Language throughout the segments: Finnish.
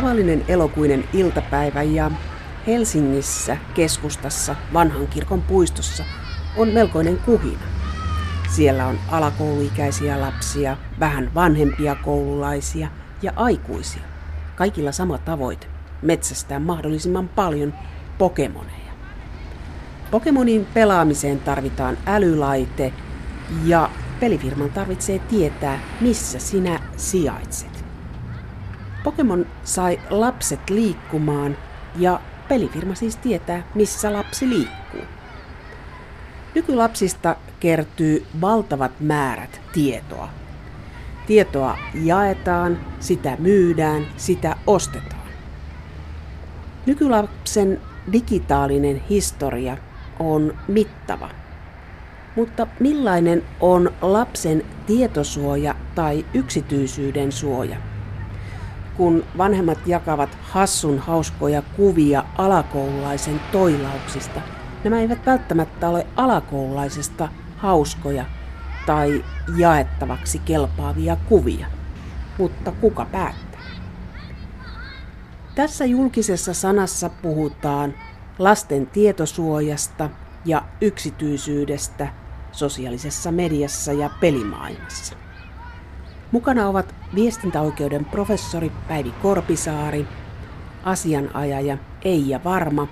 tavallinen elokuinen iltapäivä ja Helsingissä keskustassa vanhan kirkon puistossa on melkoinen kuhina. Siellä on alakouluikäisiä lapsia, vähän vanhempia koululaisia ja aikuisia. Kaikilla sama tavoite, metsästää mahdollisimman paljon pokemoneja. Pokemonin pelaamiseen tarvitaan älylaite ja pelifirman tarvitsee tietää, missä sinä sijaitset. Pokemon sai lapset liikkumaan ja pelifirma siis tietää, missä lapsi liikkuu. Nykylapsista kertyy valtavat määrät tietoa. Tietoa jaetaan, sitä myydään, sitä ostetaan. Nykylapsen digitaalinen historia on mittava. Mutta millainen on lapsen tietosuoja tai yksityisyyden suoja? Kun vanhemmat jakavat hassun hauskoja kuvia alakoululaisen toilauksista, nämä eivät välttämättä ole alakoululaisesta hauskoja tai jaettavaksi kelpaavia kuvia. Mutta kuka päättää? Tässä julkisessa sanassa puhutaan lasten tietosuojasta ja yksityisyydestä sosiaalisessa mediassa ja pelimaailmassa. Mukana ovat viestintäoikeuden professori Päivi Korpisaari, asianajaja Eija Varma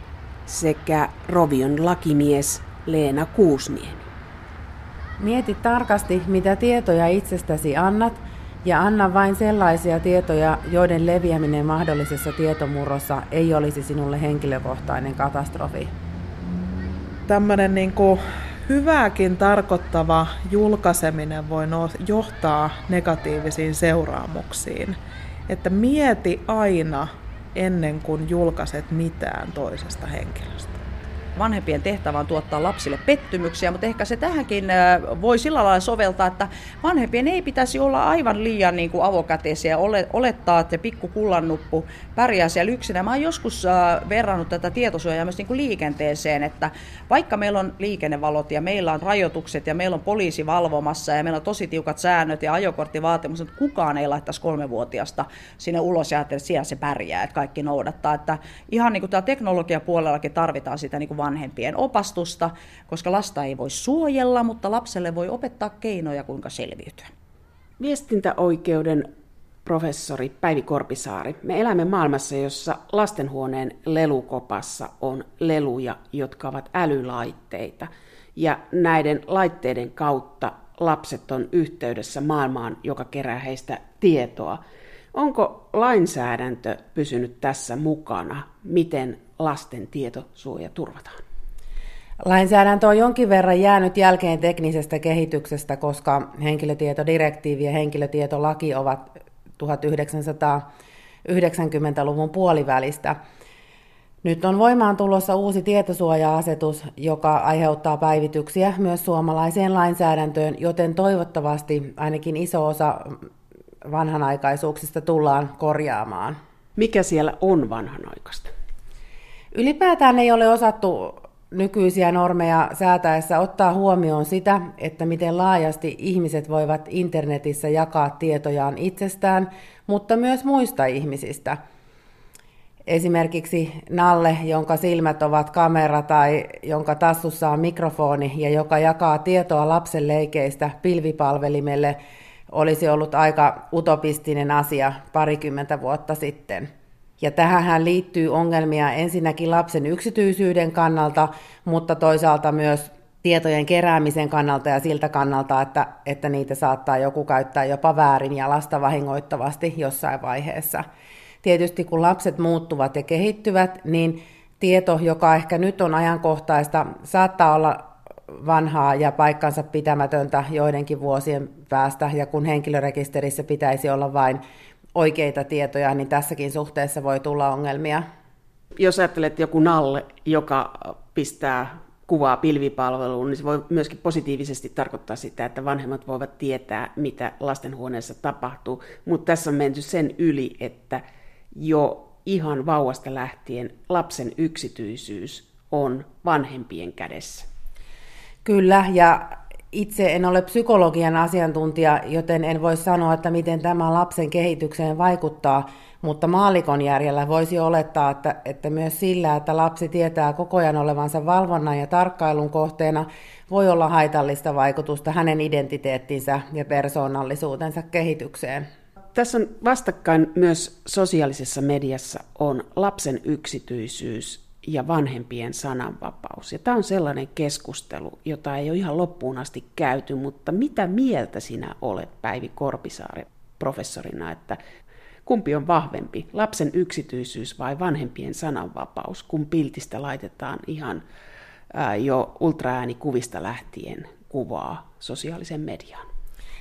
sekä Rovion lakimies Leena Kuusniemi. Mieti tarkasti, mitä tietoja itsestäsi annat ja anna vain sellaisia tietoja, joiden leviäminen mahdollisessa tietomurrossa ei olisi sinulle henkilökohtainen katastrofi. Tämmöinen niin kuin hyvääkin tarkoittava julkaiseminen voi johtaa negatiivisiin seuraamuksiin. Että mieti aina ennen kuin julkaiset mitään toisesta henkilöstä vanhempien tehtävä on tuottaa lapsille pettymyksiä, mutta ehkä se tähänkin voi sillä lailla soveltaa, että vanhempien ei pitäisi olla aivan liian niin kuin avokäteisiä, olettaa, että pikku kullannuppu pärjää siellä yksinä. Mä oon joskus verrannut tätä tietosuojaa myös niin kuin liikenteeseen, että vaikka meillä on liikennevalot ja meillä on rajoitukset ja meillä on poliisi valvomassa ja meillä on tosi tiukat säännöt ja ajokorttivaatimukset, mutta kukaan ei laittaisi kolmevuotiasta sinne ulos ja että siellä se pärjää, että kaikki noudattaa. Että ihan niin kuin tämä teknologiapuolellakin tarvitaan sitä niin kuin vanhempien opastusta, koska lasta ei voi suojella, mutta lapselle voi opettaa keinoja, kuinka selviytyä. Viestintäoikeuden professori Päivi Korpisaari. Me elämme maailmassa, jossa lastenhuoneen lelukopassa on leluja, jotka ovat älylaitteita. Ja näiden laitteiden kautta lapset on yhteydessä maailmaan, joka kerää heistä tietoa. Onko lainsäädäntö pysynyt tässä mukana? Miten lasten tietosuoja turvataan? Lainsäädäntö on jonkin verran jäänyt jälkeen teknisestä kehityksestä, koska henkilötietodirektiivi ja henkilötietolaki ovat 1990-luvun puolivälistä. Nyt on voimaan tulossa uusi tietosuoja-asetus, joka aiheuttaa päivityksiä myös suomalaiseen lainsäädäntöön, joten toivottavasti ainakin iso osa vanhanaikaisuuksista tullaan korjaamaan. Mikä siellä on vanhanaikaista? Ylipäätään ei ole osattu nykyisiä normeja säätäessä ottaa huomioon sitä, että miten laajasti ihmiset voivat internetissä jakaa tietojaan itsestään, mutta myös muista ihmisistä. Esimerkiksi Nalle, jonka silmät ovat kamera tai jonka tassussa on mikrofoni ja joka jakaa tietoa lapsen leikeistä pilvipalvelimelle, olisi ollut aika utopistinen asia parikymmentä vuotta sitten. Ja tähän liittyy ongelmia ensinnäkin lapsen yksityisyyden kannalta, mutta toisaalta myös tietojen keräämisen kannalta ja siltä kannalta, että, että niitä saattaa joku käyttää jopa väärin ja lasta vahingoittavasti jossain vaiheessa. Tietysti kun lapset muuttuvat ja kehittyvät, niin tieto, joka ehkä nyt on ajankohtaista, saattaa olla vanhaa ja paikkansa pitämätöntä joidenkin vuosien päästä, ja kun henkilörekisterissä pitäisi olla vain oikeita tietoja, niin tässäkin suhteessa voi tulla ongelmia. Jos ajattelet joku nalle, joka pistää kuvaa pilvipalveluun, niin se voi myöskin positiivisesti tarkoittaa sitä, että vanhemmat voivat tietää, mitä lastenhuoneessa tapahtuu. Mutta tässä on menty sen yli, että jo ihan vauvasta lähtien lapsen yksityisyys on vanhempien kädessä. Kyllä, ja itse en ole psykologian asiantuntija, joten en voi sanoa, että miten tämä lapsen kehitykseen vaikuttaa, mutta maalikon järjellä voisi olettaa, että, että myös sillä, että lapsi tietää koko ajan olevansa valvonnan ja tarkkailun kohteena, voi olla haitallista vaikutusta hänen identiteettinsä ja persoonallisuutensa kehitykseen. Tässä on vastakkain myös sosiaalisessa mediassa on lapsen yksityisyys ja vanhempien sananvapaus. Ja tämä on sellainen keskustelu, jota ei ole ihan loppuun asti käyty, mutta mitä mieltä sinä olet, Päivi Korpisaari, professorina, että kumpi on vahvempi, lapsen yksityisyys vai vanhempien sananvapaus, kun piltistä laitetaan ihan jo ultraäänikuvista lähtien kuvaa sosiaalisen mediaan?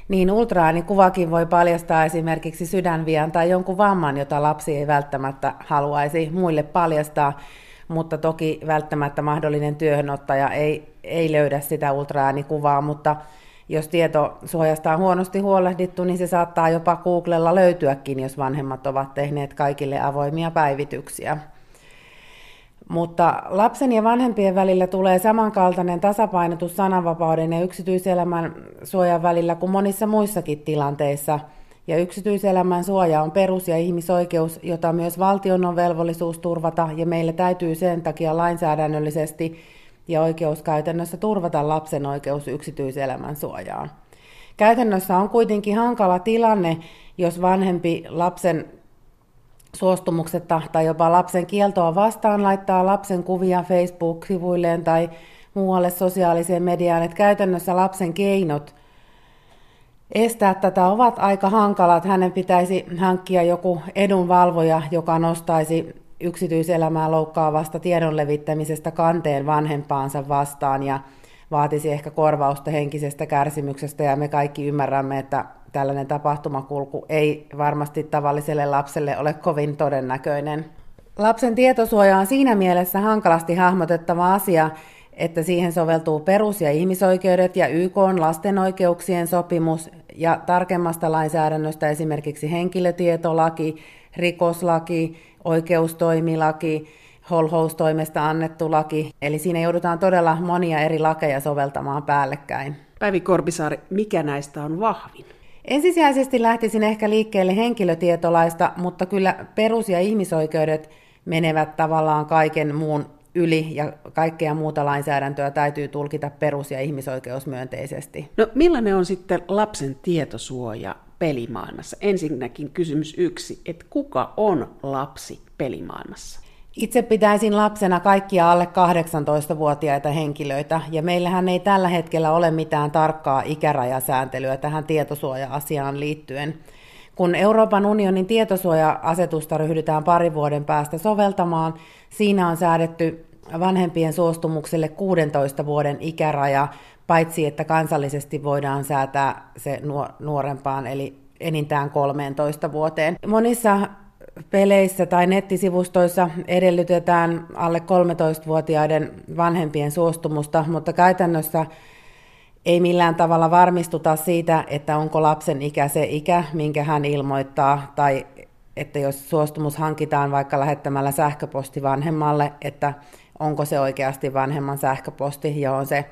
Niin ultraäänikuvakin voi paljastaa esimerkiksi sydänvian tai jonkun vamman, jota lapsi ei välttämättä haluaisi muille paljastaa, mutta toki välttämättä mahdollinen työhönottaja ei, ei löydä sitä ultraäänikuvaa, mutta jos tieto suojasta on huonosti huolehdittu, niin se saattaa jopa Googlella löytyäkin, jos vanhemmat ovat tehneet kaikille avoimia päivityksiä. Mutta lapsen ja vanhempien välillä tulee samankaltainen tasapainotus sananvapauden ja yksityiselämän suojan välillä kuin monissa muissakin tilanteissa. Ja yksityiselämän suoja on perus- ja ihmisoikeus, jota myös valtion on velvollisuus turvata, ja meillä täytyy sen takia lainsäädännöllisesti ja oikeuskäytännössä turvata lapsen oikeus yksityiselämän suojaan. Käytännössä on kuitenkin hankala tilanne, jos vanhempi lapsen suostumuksetta tai jopa lapsen kieltoa vastaan laittaa lapsen kuvia Facebook-sivuilleen tai muualle sosiaaliseen mediaan, että käytännössä lapsen keinot estää tätä ovat aika hankalat. Hänen pitäisi hankkia joku edunvalvoja, joka nostaisi yksityiselämää loukkaavasta tiedon levittämisestä kanteen vanhempaansa vastaan ja vaatisi ehkä korvausta henkisestä kärsimyksestä ja me kaikki ymmärrämme, että tällainen tapahtumakulku ei varmasti tavalliselle lapselle ole kovin todennäköinen. Lapsen tietosuoja on siinä mielessä hankalasti hahmotettava asia, että siihen soveltuu perus- ja ihmisoikeudet ja YK on lasten oikeuksien sopimus ja tarkemmasta lainsäädännöstä esimerkiksi henkilötietolaki, rikoslaki, oikeustoimilaki, holhoustoimesta annettu laki, eli siinä joudutaan todella monia eri lakeja soveltamaan päällekkäin. Päivi Korpisaari, mikä näistä on vahvin? Ensisijaisesti lähtisin ehkä liikkeelle henkilötietolaista, mutta kyllä perus- ja ihmisoikeudet menevät tavallaan kaiken muun yli ja kaikkea muuta lainsäädäntöä täytyy tulkita perus- ja ihmisoikeusmyönteisesti. No millainen on sitten lapsen tietosuoja pelimaailmassa? Ensinnäkin kysymys yksi, että kuka on lapsi pelimaailmassa? Itse pitäisin lapsena kaikkia alle 18-vuotiaita henkilöitä, ja meillähän ei tällä hetkellä ole mitään tarkkaa ikärajasääntelyä tähän tietosuoja-asiaan liittyen. Kun Euroopan unionin tietosuoja-asetusta ryhdytään parin vuoden päästä soveltamaan, siinä on säädetty vanhempien suostumukselle 16 vuoden ikäraja, paitsi että kansallisesti voidaan säätää se nuorempaan, eli enintään 13 vuoteen. Monissa peleissä tai nettisivustoissa edellytetään alle 13-vuotiaiden vanhempien suostumusta, mutta käytännössä ei millään tavalla varmistuta siitä, että onko lapsen ikä se ikä, minkä hän ilmoittaa, tai että jos suostumus hankitaan vaikka lähettämällä sähköposti vanhemmalle, että onko se oikeasti vanhemman sähköposti, johon se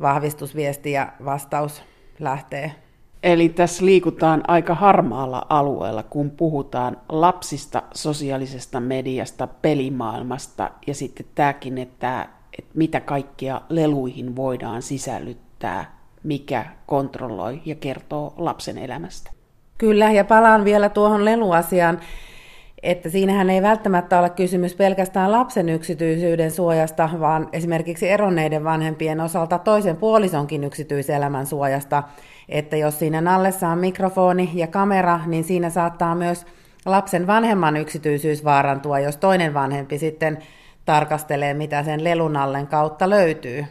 vahvistusviesti ja vastaus lähtee. Eli tässä liikutaan aika harmaalla alueella, kun puhutaan lapsista, sosiaalisesta mediasta, pelimaailmasta ja sitten tämäkin, että, että mitä kaikkia leluihin voidaan sisällyttää, mikä kontrolloi ja kertoo lapsen elämästä. Kyllä, ja palaan vielä tuohon leluasiaan, että siinähän ei välttämättä ole kysymys pelkästään lapsen yksityisyyden suojasta, vaan esimerkiksi eronneiden vanhempien osalta toisen puolisonkin yksityiselämän suojasta – että jos siinä nallessa on mikrofoni ja kamera, niin siinä saattaa myös lapsen vanhemman yksityisyys vaarantua, jos toinen vanhempi sitten tarkastelee, mitä sen lelunallen kautta löytyy.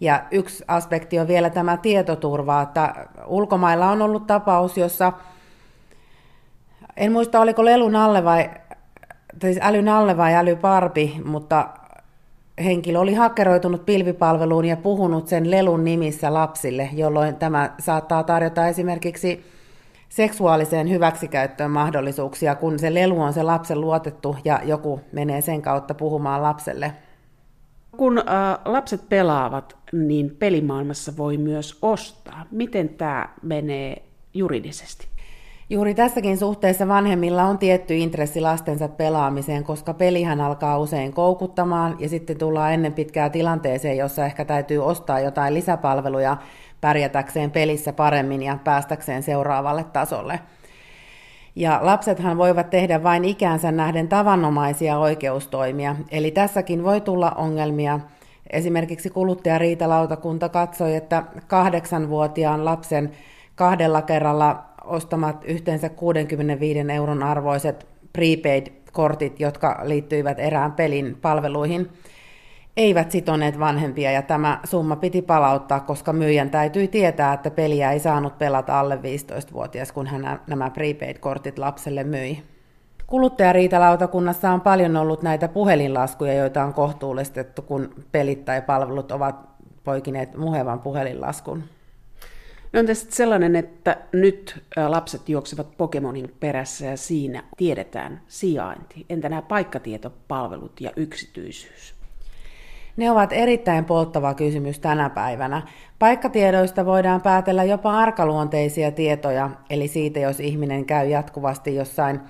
Ja yksi aspekti on vielä tämä tietoturva, että ulkomailla on ollut tapaus, jossa en muista oliko lelun alle vai, siis älyn alle vai älyparpi, mutta henkilö oli hakkeroitunut pilvipalveluun ja puhunut sen lelun nimissä lapsille, jolloin tämä saattaa tarjota esimerkiksi seksuaaliseen hyväksikäyttöön mahdollisuuksia, kun se lelu on se lapsen luotettu ja joku menee sen kautta puhumaan lapselle. Kun äh, lapset pelaavat, niin pelimaailmassa voi myös ostaa. Miten tämä menee juridisesti? Juuri tässäkin suhteessa vanhemmilla on tietty intressi lastensa pelaamiseen, koska pelihän alkaa usein koukuttamaan ja sitten tullaan ennen pitkää tilanteeseen, jossa ehkä täytyy ostaa jotain lisäpalveluja pärjätäkseen pelissä paremmin ja päästäkseen seuraavalle tasolle. Ja lapsethan voivat tehdä vain ikäänsä nähden tavanomaisia oikeustoimia, eli tässäkin voi tulla ongelmia. Esimerkiksi kuluttajariitalautakunta katsoi, että kahdeksanvuotiaan lapsen kahdella kerralla ostamat yhteensä 65 euron arvoiset prepaid-kortit, jotka liittyivät erään pelin palveluihin, eivät sitoneet vanhempia ja tämä summa piti palauttaa, koska myyjän täytyi tietää, että peliä ei saanut pelata alle 15-vuotias, kun hän nämä prepaid-kortit lapselle myi. Kuluttajariitalautakunnassa on paljon ollut näitä puhelinlaskuja, joita on kohtuullistettu, kun pelit tai palvelut ovat poikineet muhevan puhelinlaskun. No on tässä sellainen, että nyt lapset juoksevat Pokemonin perässä ja siinä tiedetään sijainti. Entä nämä paikkatietopalvelut ja yksityisyys? Ne ovat erittäin polttava kysymys tänä päivänä. Paikkatiedoista voidaan päätellä jopa arkaluonteisia tietoja, eli siitä, jos ihminen käy jatkuvasti jossain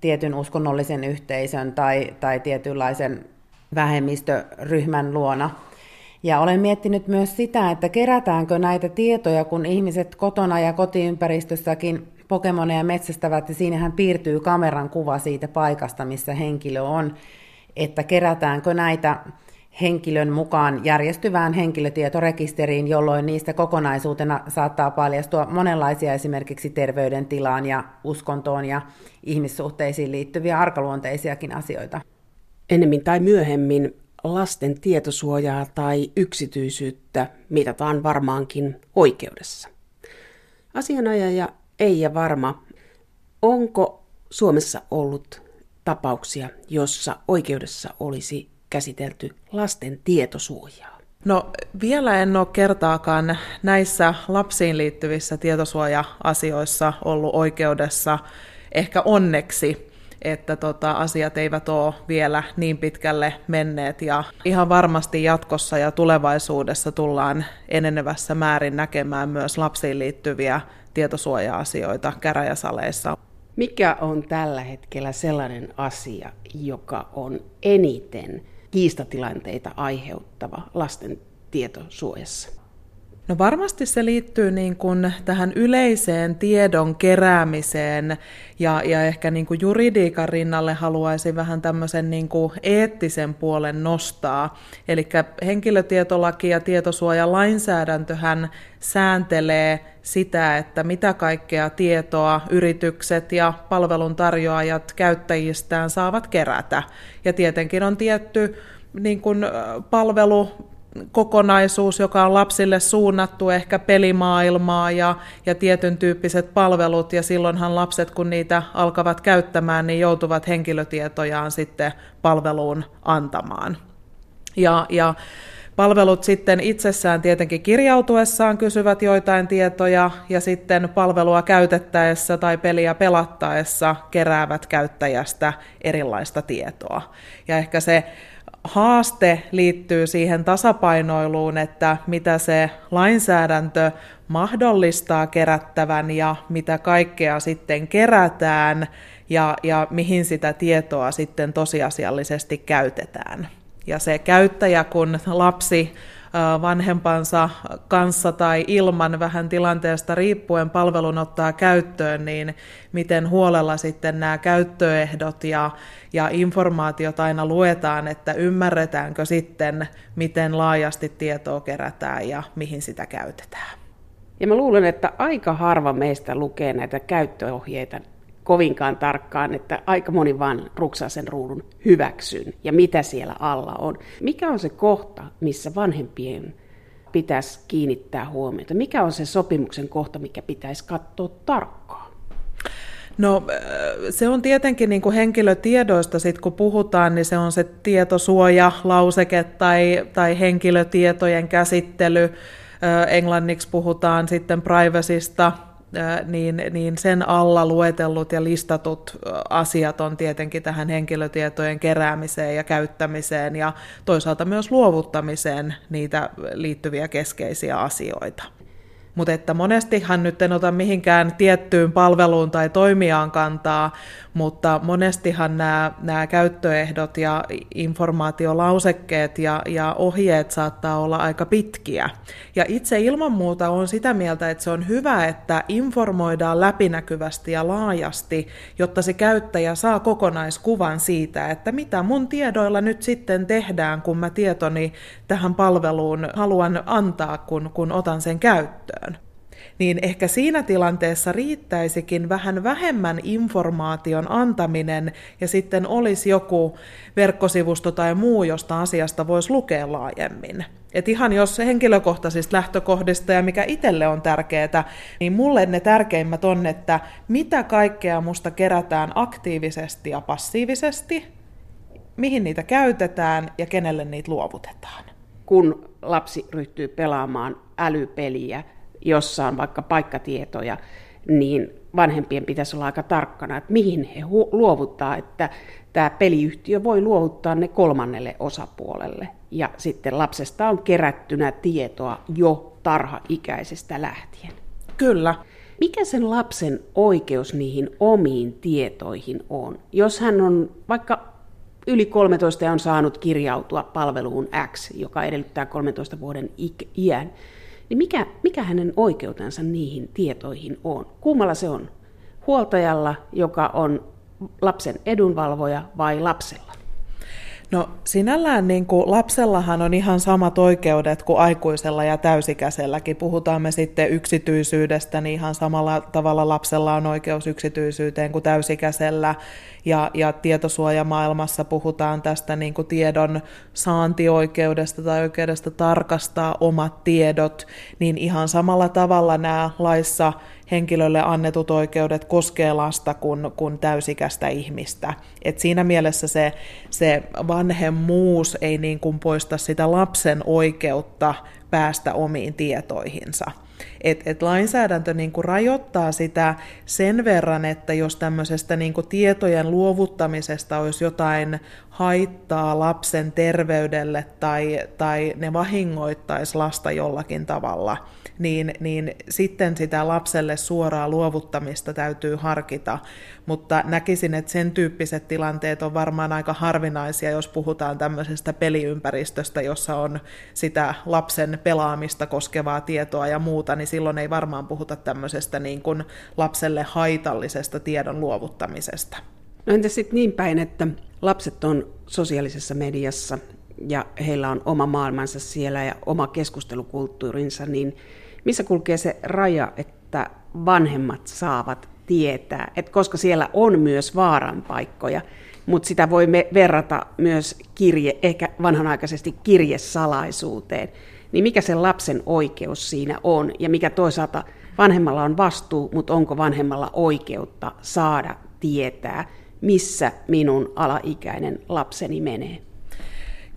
tietyn uskonnollisen yhteisön tai, tai tietynlaisen vähemmistöryhmän luona – ja olen miettinyt myös sitä, että kerätäänkö näitä tietoja, kun ihmiset kotona ja kotiympäristössäkin Pokemoneja metsästävät, ja siinähän piirtyy kameran kuva siitä paikasta, missä henkilö on, että kerätäänkö näitä henkilön mukaan järjestyvään henkilötietorekisteriin, jolloin niistä kokonaisuutena saattaa paljastua monenlaisia esimerkiksi terveydentilaan ja uskontoon ja ihmissuhteisiin liittyviä arkaluonteisiakin asioita. Ennemmin tai myöhemmin lasten tietosuojaa tai yksityisyyttä mitataan varmaankin oikeudessa. Asianajaja Eija Varma, onko Suomessa ollut tapauksia, jossa oikeudessa olisi käsitelty lasten tietosuojaa? No vielä en ole kertaakaan näissä lapsiin liittyvissä tietosuoja-asioissa ollut oikeudessa, ehkä onneksi että tota, asiat eivät ole vielä niin pitkälle menneet ja ihan varmasti jatkossa ja tulevaisuudessa tullaan enenevässä määrin näkemään myös lapsiin liittyviä tietosuoja-asioita käräjäsaleissa. Mikä on tällä hetkellä sellainen asia, joka on eniten kiistatilanteita aiheuttava lasten tietosuojassa? No varmasti se liittyy niin kuin tähän yleiseen tiedon keräämiseen ja, ja ehkä niin kuin juridiikan rinnalle haluaisin vähän tämmöisen niin kuin eettisen puolen nostaa. Eli henkilötietolaki ja tietosuojalainsäädäntöhän sääntelee sitä, että mitä kaikkea tietoa yritykset ja palveluntarjoajat käyttäjistään saavat kerätä. Ja tietenkin on tietty niin kuin palvelu kokonaisuus, joka on lapsille suunnattu, ehkä pelimaailmaa ja, ja tietyn tyyppiset palvelut, ja silloinhan lapset, kun niitä alkavat käyttämään, niin joutuvat henkilötietojaan sitten palveluun antamaan. Ja, ja Palvelut sitten itsessään tietenkin kirjautuessaan kysyvät joitain tietoja ja sitten palvelua käytettäessä tai peliä pelattaessa keräävät käyttäjästä erilaista tietoa. Ja ehkä se haaste liittyy siihen tasapainoiluun, että mitä se lainsäädäntö mahdollistaa kerättävän ja mitä kaikkea sitten kerätään ja, ja mihin sitä tietoa sitten tosiasiallisesti käytetään. Ja se käyttäjä, kun lapsi vanhempansa kanssa tai ilman vähän tilanteesta riippuen palvelun ottaa käyttöön, niin miten huolella sitten nämä käyttöehdot ja, ja informaatiot aina luetaan, että ymmärretäänkö sitten, miten laajasti tietoa kerätään ja mihin sitä käytetään. Ja mä luulen, että aika harva meistä lukee näitä käyttöohjeita kovinkaan tarkkaan, että aika moni vaan ruksaa sen ruudun hyväksyn ja mitä siellä alla on. Mikä on se kohta, missä vanhempien pitäisi kiinnittää huomiota? Mikä on se sopimuksen kohta, mikä pitäisi katsoa tarkkaan? No se on tietenkin niin kuin henkilötiedoista, sit kun puhutaan, niin se on se tietosuoja-lauseke tai, tai henkilötietojen käsittely. Englanniksi puhutaan sitten privacysta, niin, niin sen alla luetellut ja listatut asiat on tietenkin tähän henkilötietojen keräämiseen ja käyttämiseen ja toisaalta myös luovuttamiseen niitä liittyviä keskeisiä asioita. Mutta että monestihan nyt en ota mihinkään tiettyyn palveluun tai toimijaan kantaa, mutta monestihan nämä, nämä käyttöehdot ja informaatiolausekkeet ja, ja ohjeet saattaa olla aika pitkiä. Ja itse ilman muuta on sitä mieltä, että se on hyvä, että informoidaan läpinäkyvästi ja laajasti, jotta se käyttäjä saa kokonaiskuvan siitä, että mitä mun tiedoilla nyt sitten tehdään, kun mä tietoni tähän palveluun haluan antaa, kun, kun otan sen käyttöön niin ehkä siinä tilanteessa riittäisikin vähän vähemmän informaation antaminen ja sitten olisi joku verkkosivusto tai muu, josta asiasta voisi lukea laajemmin. Et ihan jos henkilökohtaisista lähtökohdista ja mikä itselle on tärkeää, niin mulle ne tärkeimmät on, että mitä kaikkea musta kerätään aktiivisesti ja passiivisesti, mihin niitä käytetään ja kenelle niitä luovutetaan. Kun lapsi ryhtyy pelaamaan älypeliä, jossa on vaikka paikkatietoja, niin vanhempien pitäisi olla aika tarkkana, että mihin he luovuttaa, että tämä peliyhtiö voi luovuttaa ne kolmannelle osapuolelle. Ja sitten lapsesta on kerättynä tietoa jo tarha-ikäisestä lähtien. Kyllä. Mikä sen lapsen oikeus niihin omiin tietoihin on? Jos hän on vaikka yli 13 ja on saanut kirjautua palveluun X, joka edellyttää 13 vuoden iän, niin mikä, mikä hänen oikeutensa niihin tietoihin on? Kummalla se on? Huoltajalla, joka on lapsen edunvalvoja vai lapsella? No sinällään niin kuin lapsellahan on ihan samat oikeudet kuin aikuisella ja täysikäiselläkin. Puhutaan me sitten yksityisyydestä, niin ihan samalla tavalla lapsella on oikeus yksityisyyteen kuin täysikäisellä. Ja, ja tietosuojamaailmassa puhutaan tästä niin kuin tiedon saantioikeudesta tai oikeudesta tarkastaa omat tiedot, niin ihan samalla tavalla nämä laissa henkilölle annetut oikeudet koskee lasta kuin, kuin täysikäistä ihmistä. Et siinä mielessä se, se vanhemmuus ei niin kuin poista sitä lapsen oikeutta päästä omiin tietoihinsa. Et, et lainsäädäntö niin kuin rajoittaa sitä sen verran, että jos tämmöisestä niin kuin tietojen luovuttamisesta olisi jotain haittaa lapsen terveydelle tai, tai ne vahingoittaisi lasta jollakin tavalla, niin, niin sitten sitä lapselle suoraa luovuttamista täytyy harkita. Mutta näkisin, että sen tyyppiset tilanteet on varmaan aika harvinaisia, jos puhutaan tämmöisestä peliympäristöstä, jossa on sitä lapsen pelaamista koskevaa tietoa ja muuta, niin silloin ei varmaan puhuta tämmöisestä niin kuin lapselle haitallisesta tiedon luovuttamisesta. No entä sitten niin päin, että lapset on sosiaalisessa mediassa ja heillä on oma maailmansa siellä ja oma keskustelukulttuurinsa, niin missä kulkee se raja, että vanhemmat saavat tietää, että koska siellä on myös vaaran paikkoja, mutta sitä voi verrata myös kirje, ehkä vanhanaikaisesti kirjesalaisuuteen, niin mikä se lapsen oikeus siinä on ja mikä toisaalta vanhemmalla on vastuu, mutta onko vanhemmalla oikeutta saada tietää, missä minun alaikäinen lapseni menee?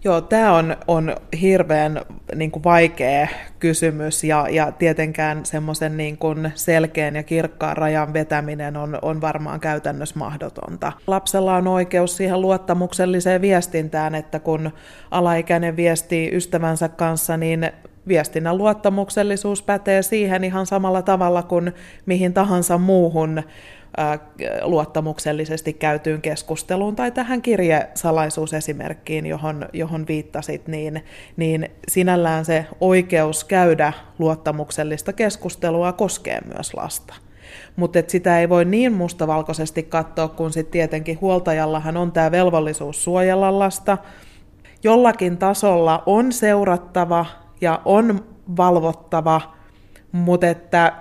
Joo, tämä on, on hirveän niin kuin vaikea kysymys ja, ja tietenkään semmoisen niin kuin selkeän ja kirkkaan rajan vetäminen on, on varmaan käytännössä mahdotonta. Lapsella on oikeus siihen luottamukselliseen viestintään, että kun alaikäinen viestii ystävänsä kanssa, niin viestinnän luottamuksellisuus pätee siihen ihan samalla tavalla kuin mihin tahansa muuhun luottamuksellisesti käytyyn keskusteluun tai tähän kirjesalaisuusesimerkkiin, johon, johon viittasit, niin, niin sinällään se oikeus käydä luottamuksellista keskustelua koskee myös lasta. Mutta sitä ei voi niin mustavalkoisesti katsoa, kun sitten tietenkin huoltajallahan on tämä velvollisuus suojella lasta. Jollakin tasolla on seurattava ja on valvottava, mutta että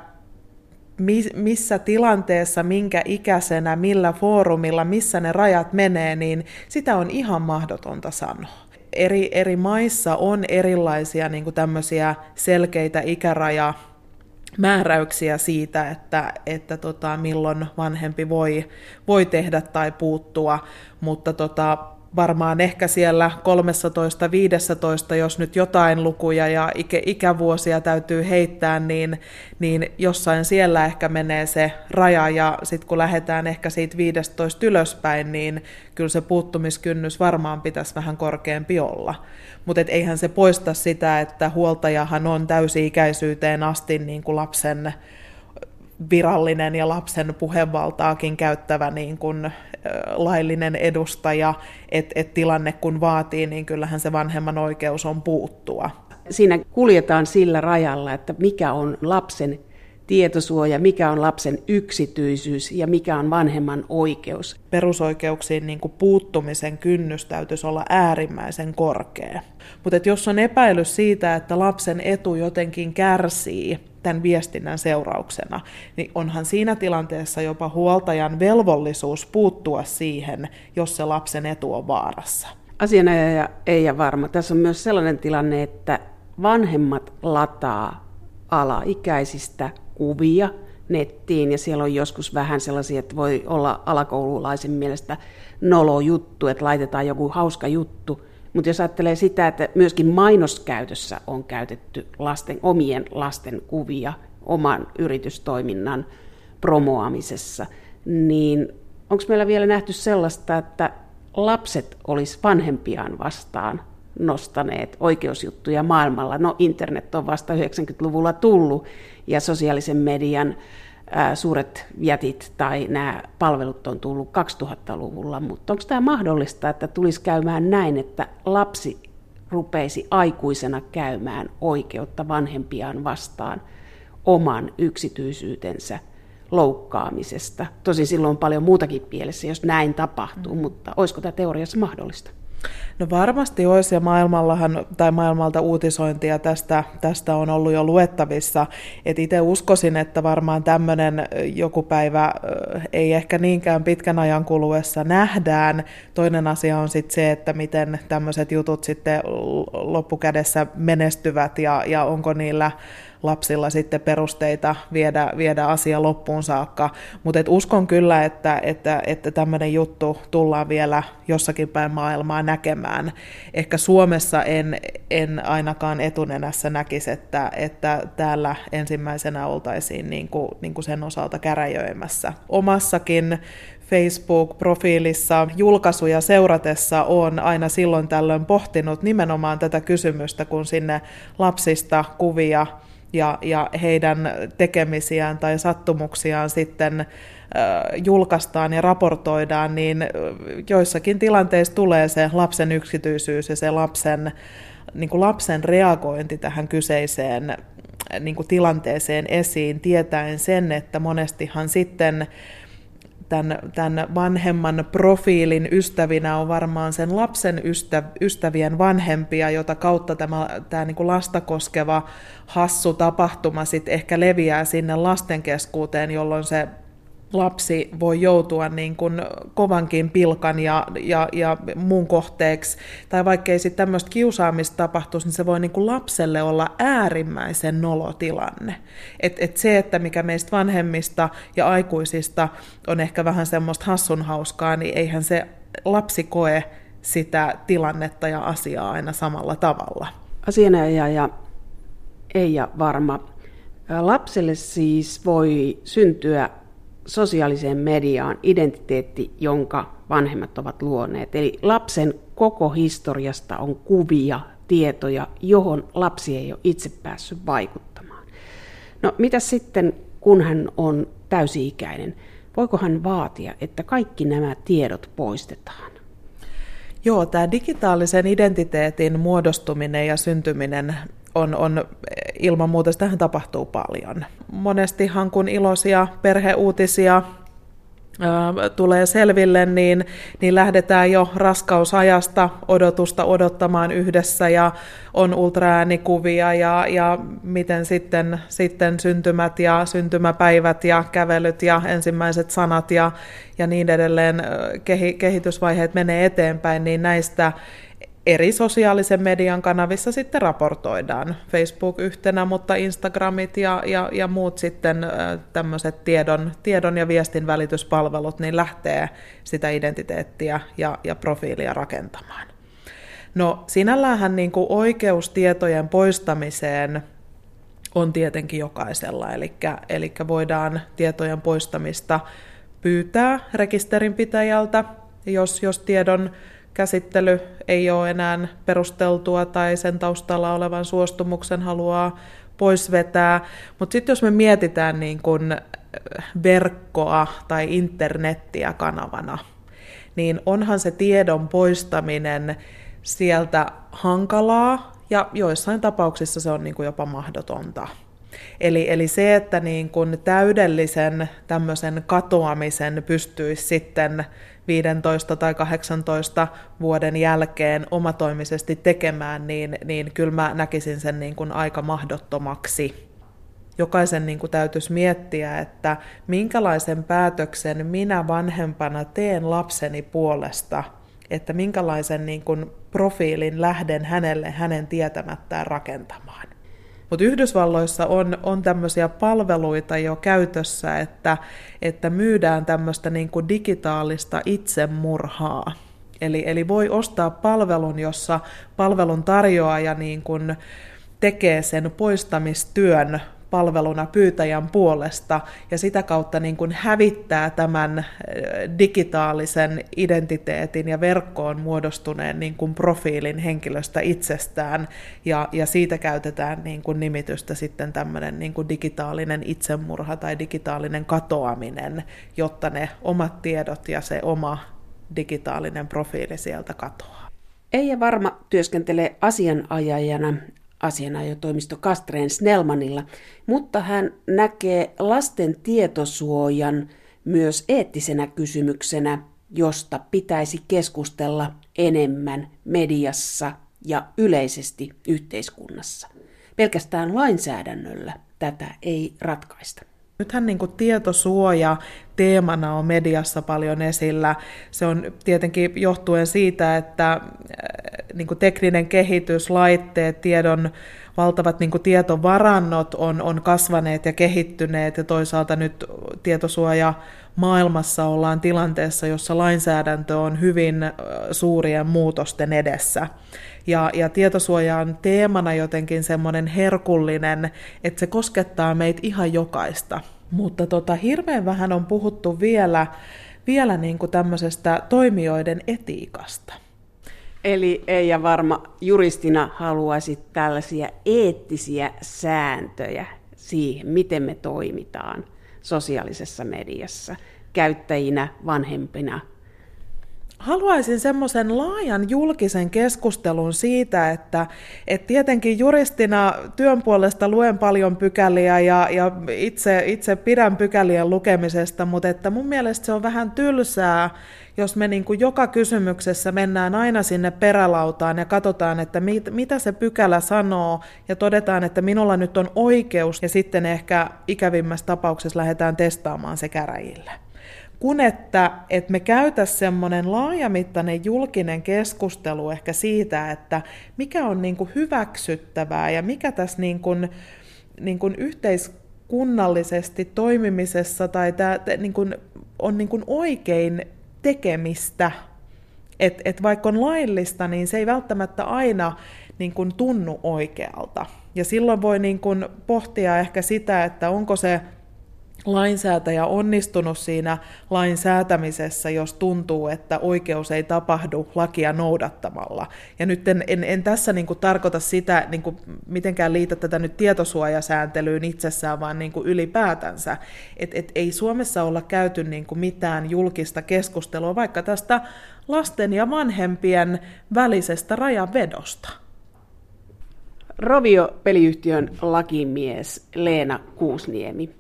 missä tilanteessa, minkä ikäisenä, millä foorumilla, missä ne rajat menee, niin sitä on ihan mahdotonta sanoa. Eri, eri maissa on erilaisia niin tämmöisiä selkeitä ikäraja määräyksiä siitä, että, että tota, milloin vanhempi voi, voi tehdä tai puuttua, mutta tota, varmaan ehkä siellä 13-15, jos nyt jotain lukuja ja ikä, ikävuosia täytyy heittää, niin, niin jossain siellä ehkä menee se raja, ja sitten kun lähdetään ehkä siitä 15 ylöspäin, niin kyllä se puuttumiskynnys varmaan pitäisi vähän korkeampi olla. Mutta eihän se poista sitä, että huoltajahan on täysi-ikäisyyteen asti niin kuin lapsen virallinen ja lapsen puhevaltaakin käyttävä niin kuin, laillinen edustaja, että et tilanne kun vaatii, niin kyllähän se vanhemman oikeus on puuttua. Siinä kuljetaan sillä rajalla, että mikä on lapsen tietosuoja, mikä on lapsen yksityisyys ja mikä on vanhemman oikeus. Perusoikeuksiin niin kuin puuttumisen kynnys täytyisi olla äärimmäisen korkea. Mutta jos on epäilys siitä, että lapsen etu jotenkin kärsii tämän viestinnän seurauksena, niin onhan siinä tilanteessa jopa huoltajan velvollisuus puuttua siihen, jos se lapsen etu on vaarassa. Asianajaja ei ja varma. Tässä on myös sellainen tilanne, että vanhemmat lataa alaikäisistä kuvia nettiin ja siellä on joskus vähän sellaisia, että voi olla alakoululaisen mielestä nolo juttu, että laitetaan joku hauska juttu. Mutta jos ajattelee sitä, että myöskin mainoskäytössä on käytetty lasten, omien lasten kuvia oman yritystoiminnan promoamisessa, niin onko meillä vielä nähty sellaista, että lapset olisi vanhempiaan vastaan nostaneet oikeusjuttuja maailmalla. No internet on vasta 90-luvulla tullut ja sosiaalisen median suuret jätit tai nämä palvelut on tullut 2000-luvulla, mutta onko tämä mahdollista, että tulisi käymään näin, että lapsi rupeisi aikuisena käymään oikeutta vanhempiaan vastaan oman yksityisyytensä loukkaamisesta. Tosin silloin on paljon muutakin pielessä, jos näin tapahtuu, mm. mutta olisiko tämä teoriassa mahdollista? No varmasti olisi, ja maailmallahan, tai maailmalta uutisointia tästä, tästä on ollut jo luettavissa. Et itse uskoisin, että varmaan tämmöinen joku päivä ei ehkä niinkään pitkän ajan kuluessa nähdään. Toinen asia on sitten se, että miten tämmöiset jutut sitten loppukädessä menestyvät, ja, ja onko niillä lapsilla sitten perusteita viedä, viedä asia loppuun saakka. Mutta uskon kyllä, että, että, että tämmöinen juttu tullaan vielä jossakin päin maailmaa näkemään. Ehkä Suomessa en, en ainakaan etunenässä näkisi, että, että täällä ensimmäisenä oltaisiin niin kuin, niin kuin sen osalta käräjöimässä. Omassakin Facebook-profiilissa julkaisuja seuratessa on aina silloin tällöin pohtinut nimenomaan tätä kysymystä, kun sinne lapsista kuvia ja, ja heidän tekemisiään tai sattumuksiaan sitten julkaistaan ja raportoidaan, niin joissakin tilanteissa tulee se lapsen yksityisyys ja se lapsen, niin kuin lapsen reagointi tähän kyseiseen niin kuin tilanteeseen esiin, tietäen sen, että monestihan sitten tämän, tämän vanhemman profiilin ystävinä on varmaan sen lapsen ystä, ystävien vanhempia, jota kautta tämä, tämä niin kuin lasta koskeva hassu tapahtuma sitten ehkä leviää sinne lasten keskuuteen, jolloin se lapsi voi joutua niin kuin kovankin pilkan ja, ja, ja muun kohteeksi, tai vaikka ei sitten tämmöistä kiusaamista tapahtuisi, niin se voi niin kuin lapselle olla äärimmäisen nolotilanne. Et, et se, että mikä meistä vanhemmista ja aikuisista on ehkä vähän semmoista hassun hauskaa, niin eihän se lapsi koe sitä tilannetta ja asiaa aina samalla tavalla. Asianajaja ja Eija Varma. Lapselle siis voi syntyä sosiaaliseen mediaan identiteetti, jonka vanhemmat ovat luoneet. Eli lapsen koko historiasta on kuvia, tietoja, johon lapsi ei ole itse päässyt vaikuttamaan. No mitä sitten, kun hän on täysi-ikäinen? Voiko hän vaatia, että kaikki nämä tiedot poistetaan? Joo, tämä digitaalisen identiteetin muodostuminen ja syntyminen on, on ilman muuta, tähän tapahtuu paljon. Monestihan kun iloisia perheuutisia tulee selville, niin, niin lähdetään jo raskausajasta odotusta odottamaan yhdessä ja on ultraäänikuvia ja, ja miten sitten, sitten syntymät ja syntymäpäivät ja kävelyt ja ensimmäiset sanat ja, ja niin edelleen kehitysvaiheet menee eteenpäin, niin näistä eri sosiaalisen median kanavissa sitten raportoidaan. Facebook yhtenä, mutta Instagramit ja, ja, ja muut sitten tämmöiset tiedon, tiedon ja viestin välityspalvelut niin lähtee sitä identiteettiä ja, ja profiilia rakentamaan. No sinälläänhän niin kuin oikeus tietojen poistamiseen on tietenkin jokaisella, eli, eli voidaan tietojen poistamista pyytää rekisterinpitäjältä, jos, jos tiedon käsittely ei ole enää perusteltua tai sen taustalla olevan suostumuksen haluaa pois vetää. Mutta sitten jos me mietitään niin kun verkkoa tai internettiä kanavana, niin onhan se tiedon poistaminen sieltä hankalaa ja joissain tapauksissa se on niin kuin jopa mahdotonta. Eli, eli se, että niin kuin täydellisen tämmöisen katoamisen pystyisi sitten 15 tai 18 vuoden jälkeen omatoimisesti tekemään, niin, niin kyllä mä näkisin sen niin kuin aika mahdottomaksi. Jokaisen niin kuin täytyisi miettiä, että minkälaisen päätöksen minä vanhempana teen lapseni puolesta, että minkälaisen niin kuin profiilin lähden hänelle hänen tietämättään rakentamaan. Mutta Yhdysvalloissa on, on tämmöisiä palveluita jo käytössä, että, että myydään tämmöistä niin kuin digitaalista itsemurhaa. Eli, eli voi ostaa palvelun, jossa palvelun tarjoaja niin kuin tekee sen poistamistyön palveluna pyytäjän puolesta ja sitä kautta niin kuin hävittää tämän digitaalisen identiteetin ja verkkoon muodostuneen niin kuin profiilin henkilöstä itsestään ja, ja siitä käytetään niin kuin nimitystä sitten tämmöinen niin kuin digitaalinen itsemurha tai digitaalinen katoaminen, jotta ne omat tiedot ja se oma digitaalinen profiili sieltä katoaa. Eija Varma työskentelee asianajajana asianajotoimisto Kastreen Snellmanilla, mutta hän näkee lasten tietosuojan myös eettisenä kysymyksenä, josta pitäisi keskustella enemmän mediassa ja yleisesti yhteiskunnassa. Pelkästään lainsäädännöllä tätä ei ratkaista. Nythän niin kuin tietosuoja teemana on mediassa paljon esillä. Se on tietenkin johtuen siitä, että äh, niin kuin tekninen kehitys, laitteet, tiedon valtavat niin kuin tietovarannot on, on kasvaneet ja kehittyneet ja toisaalta nyt tietosuoja maailmassa ollaan tilanteessa, jossa lainsäädäntö on hyvin äh, suurien muutosten edessä. Ja, ja tietosuoja on teemana jotenkin semmoinen herkullinen, että se koskettaa meitä ihan jokaista. Mutta tota, hirveän vähän on puhuttu vielä, vielä niin kuin tämmöisestä toimijoiden etiikasta. Eli Eija Varma juristina haluaisi tällaisia eettisiä sääntöjä siihen, miten me toimitaan sosiaalisessa mediassa käyttäjinä, vanhempina, haluaisin semmoisen laajan julkisen keskustelun siitä, että, että tietenkin juristina työn puolesta luen paljon pykäliä ja, ja itse, itse pidän pykälien lukemisesta, mutta että mun mielestä se on vähän tylsää, jos me niin kuin joka kysymyksessä mennään aina sinne perälautaan ja katsotaan, että mit, mitä se pykälä sanoo ja todetaan, että minulla nyt on oikeus ja sitten ehkä ikävimmässä tapauksessa lähdetään testaamaan se käräjille kun että, että me käytäisiin semmoinen laajamittainen julkinen keskustelu ehkä siitä, että mikä on niin kuin hyväksyttävää ja mikä tässä niin kuin, niin kuin yhteiskunnallisesti toimimisessa tai tämä, niin kuin, on niin kuin oikein tekemistä. Että et vaikka on laillista, niin se ei välttämättä aina niin kuin tunnu oikealta. Ja silloin voi niin kuin pohtia ehkä sitä, että onko se lainsäätäjä onnistunut siinä lain säätämisessä, jos tuntuu, että oikeus ei tapahdu lakia noudattamalla. Ja nyt en, en, en tässä niin kuin tarkoita sitä, niin kuin mitenkään liitä tätä nyt tietosuojasääntelyyn itsessään, vaan niin kuin ylipäätänsä. Että et ei Suomessa olla käyty niin kuin mitään julkista keskustelua vaikka tästä lasten ja vanhempien välisestä rajanvedosta. Rovio-peliyhtiön lakimies Leena Kuusniemi.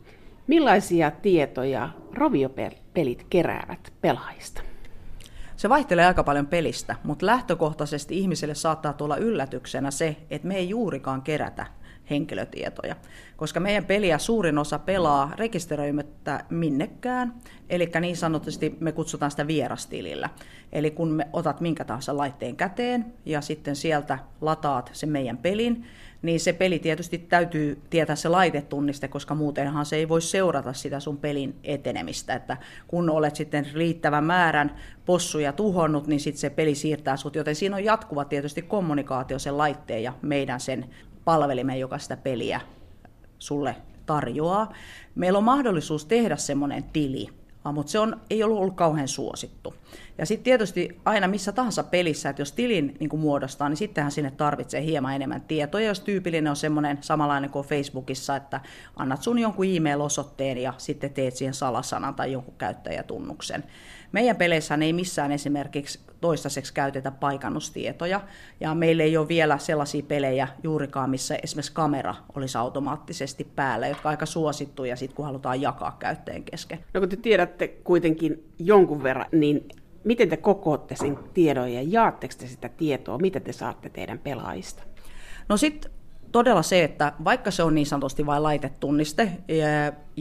Millaisia tietoja roviopelit keräävät pelaajista? Se vaihtelee aika paljon pelistä, mutta lähtökohtaisesti ihmiselle saattaa tulla yllätyksenä se, että me ei juurikaan kerätä henkilötietoja, koska meidän peliä suurin osa pelaa rekisteröimättä minnekään, eli niin sanotusti me kutsutaan sitä vierastilillä. Eli kun me otat minkä tahansa laitteen käteen ja sitten sieltä lataat sen meidän pelin, niin se peli tietysti täytyy tietää se laitetunniste, koska muutenhan se ei voi seurata sitä sun pelin etenemistä. Että kun olet sitten riittävän määrän possuja tuhonnut, niin sitten se peli siirtää sut, joten siinä on jatkuva tietysti kommunikaatio sen laitteen ja meidän sen palvelimen, joka sitä peliä sulle tarjoaa. Meillä on mahdollisuus tehdä semmoinen tili, mutta se on, ei ollut ollut kauhean suosittu. Ja sitten tietysti aina missä tahansa pelissä, että jos tilin niin kuin muodostaa, niin sittenhän sinne tarvitsee hieman enemmän tietoja. Jos tyypillinen on semmoinen samanlainen kuin Facebookissa, että annat sun jonkun e-mail-osoitteen ja sitten teet siihen salasanan tai jonkun käyttäjätunnuksen. Meidän peleissä ei missään esimerkiksi toistaiseksi käytetä paikannustietoja, ja meillä ei ole vielä sellaisia pelejä juurikaan, missä esimerkiksi kamera olisi automaattisesti päällä, jotka on aika suosittuja sit, kun halutaan jakaa käyttäjän kesken. No kun te tiedätte kuitenkin jonkun verran, niin miten te kokootte sen tiedon ja jaatteko te sitä tietoa, mitä te saatte teidän pelaajista? No sitten todella se, että vaikka se on niin sanotusti vain laitetunniste,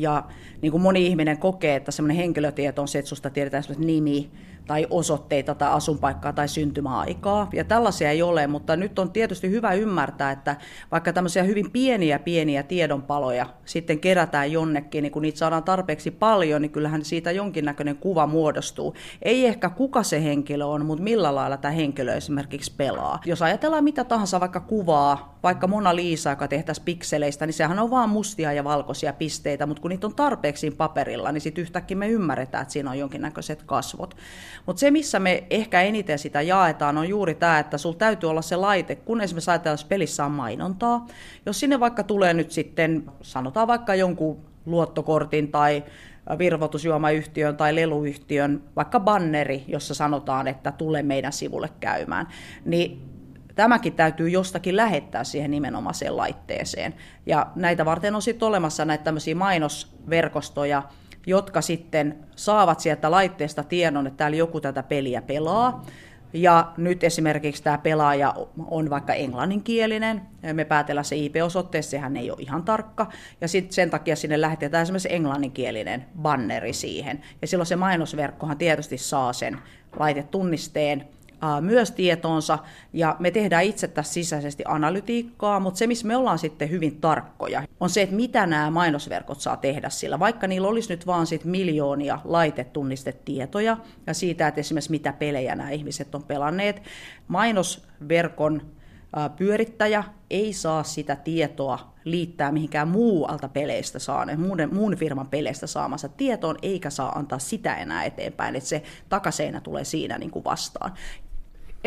ja, niin kuin moni ihminen kokee, että semmoinen henkilötieto on se, että susta tiedetään nimi, tai osoitteita tai asunpaikkaa tai syntymäaikaa. Ja tällaisia ei ole, mutta nyt on tietysti hyvä ymmärtää, että vaikka tämmöisiä hyvin pieniä pieniä tiedonpaloja sitten kerätään jonnekin, niin kun niitä saadaan tarpeeksi paljon, niin kyllähän siitä jonkinnäköinen kuva muodostuu. Ei ehkä kuka se henkilö on, mutta millä lailla tämä henkilö esimerkiksi pelaa. Jos ajatellaan mitä tahansa vaikka kuvaa, vaikka Mona Lisa, joka tehtäisiin pikseleistä, niin sehän on vaan mustia ja valkoisia pisteitä, mutta kun niitä on tarpeeksi paperilla, niin sitten yhtäkkiä me ymmärretään, että siinä on jonkinnäköiset kasvot. Mutta se, missä me ehkä eniten sitä jaetaan, on juuri tämä, että sulla täytyy olla se laite, kun esimerkiksi ajatellaan, että pelissä on mainontaa. Jos sinne vaikka tulee nyt sitten, sanotaan vaikka jonkun luottokortin tai virvoitusjuomayhtiön tai leluyhtiön vaikka banneri, jossa sanotaan, että tule meidän sivulle käymään, niin tämäkin täytyy jostakin lähettää siihen nimenomaiseen laitteeseen. Ja näitä varten on sitten olemassa näitä tämmöisiä mainosverkostoja, jotka sitten saavat sieltä laitteesta tiedon, että täällä joku tätä peliä pelaa. Ja nyt esimerkiksi tämä pelaaja on vaikka englanninkielinen, me päätellään se IP-osoite, sehän ei ole ihan tarkka, ja sitten sen takia sinne lähetetään esimerkiksi englanninkielinen banneri siihen. Ja silloin se mainosverkkohan tietysti saa sen laitetunnisteen, myös tietoonsa, ja me tehdään itse tässä sisäisesti analytiikkaa, mutta se, missä me ollaan sitten hyvin tarkkoja, on se, että mitä nämä mainosverkot saa tehdä sillä, vaikka niillä olisi nyt vaan sit miljoonia laitetunnistettietoja, ja siitä, että esimerkiksi mitä pelejä nämä ihmiset on pelanneet, mainosverkon pyörittäjä ei saa sitä tietoa liittää mihinkään muualta peleistä saaneen, muun, muun firman peleistä saamansa tietoon, eikä saa antaa sitä enää eteenpäin, että se takaseinä tulee siinä niin kuin vastaan.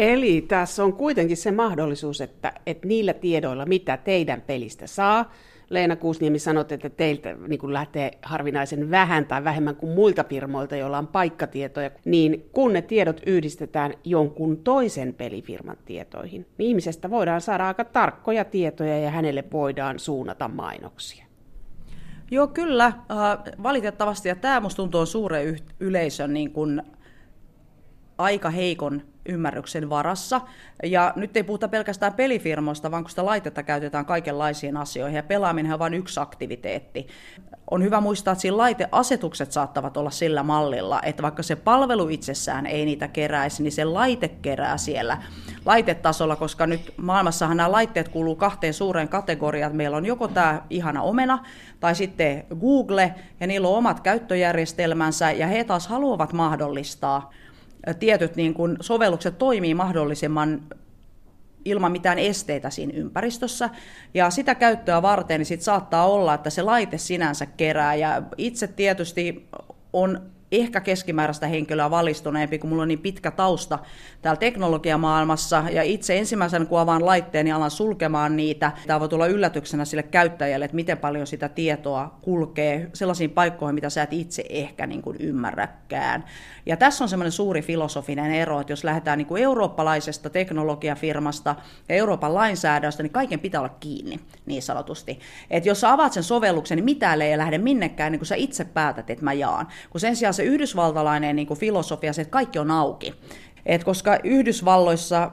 Eli tässä on kuitenkin se mahdollisuus, että, että niillä tiedoilla, mitä teidän pelistä saa, Leena Kuusniemi sanoi, että teiltä niin kuin lähtee harvinaisen vähän tai vähemmän kuin muilta firmoilta, joilla on paikkatietoja, niin kun ne tiedot yhdistetään jonkun toisen pelifirman tietoihin, niin ihmisestä voidaan saada aika tarkkoja tietoja ja hänelle voidaan suunnata mainoksia. Joo, kyllä. Äh, valitettavasti, ja tämä minusta tuntuu suuren yleisön niin kuin aika heikon ymmärryksen varassa. Ja nyt ei puhuta pelkästään pelifirmoista, vaan kun sitä laitetta käytetään kaikenlaisiin asioihin, ja pelaaminen on vain yksi aktiviteetti. On hyvä muistaa, että siinä laiteasetukset saattavat olla sillä mallilla, että vaikka se palvelu itsessään ei niitä keräisi, niin se laite kerää siellä laitetasolla, koska nyt maailmassahan nämä laitteet kuuluu kahteen suureen kategoriaan. Meillä on joko tämä ihana omena, tai sitten Google, ja niillä on omat käyttöjärjestelmänsä, ja he taas haluavat mahdollistaa tietyt niin kuin sovellukset toimii mahdollisimman ilman mitään esteitä siinä ympäristössä. Ja sitä käyttöä varten niin sit saattaa olla, että se laite sinänsä kerää. Ja itse tietysti on ehkä keskimääräistä henkilöä valistuneempi, kun mulla on niin pitkä tausta täällä teknologiamaailmassa, ja itse ensimmäisen kun avaan laitteen ja alan sulkemaan niitä, tämä voi tulla yllätyksenä sille käyttäjälle, että miten paljon sitä tietoa kulkee sellaisiin paikkoihin, mitä sä et itse ehkä niin kuin ymmärräkään. Ja tässä on semmoinen suuri filosofinen ero, että jos lähdetään niin kuin eurooppalaisesta teknologiafirmasta ja Euroopan lainsäädännöstä, niin kaiken pitää olla kiinni, niin sanotusti. Että jos sä avaat sen sovelluksen, niin mitään ei lähde minnekään, niin kuin sä itse päätät, että mä jaan. Kun sen sijaan se yhdysvaltalainen niin kuin filosofia, se, että kaikki on auki. Et koska Yhdysvalloissa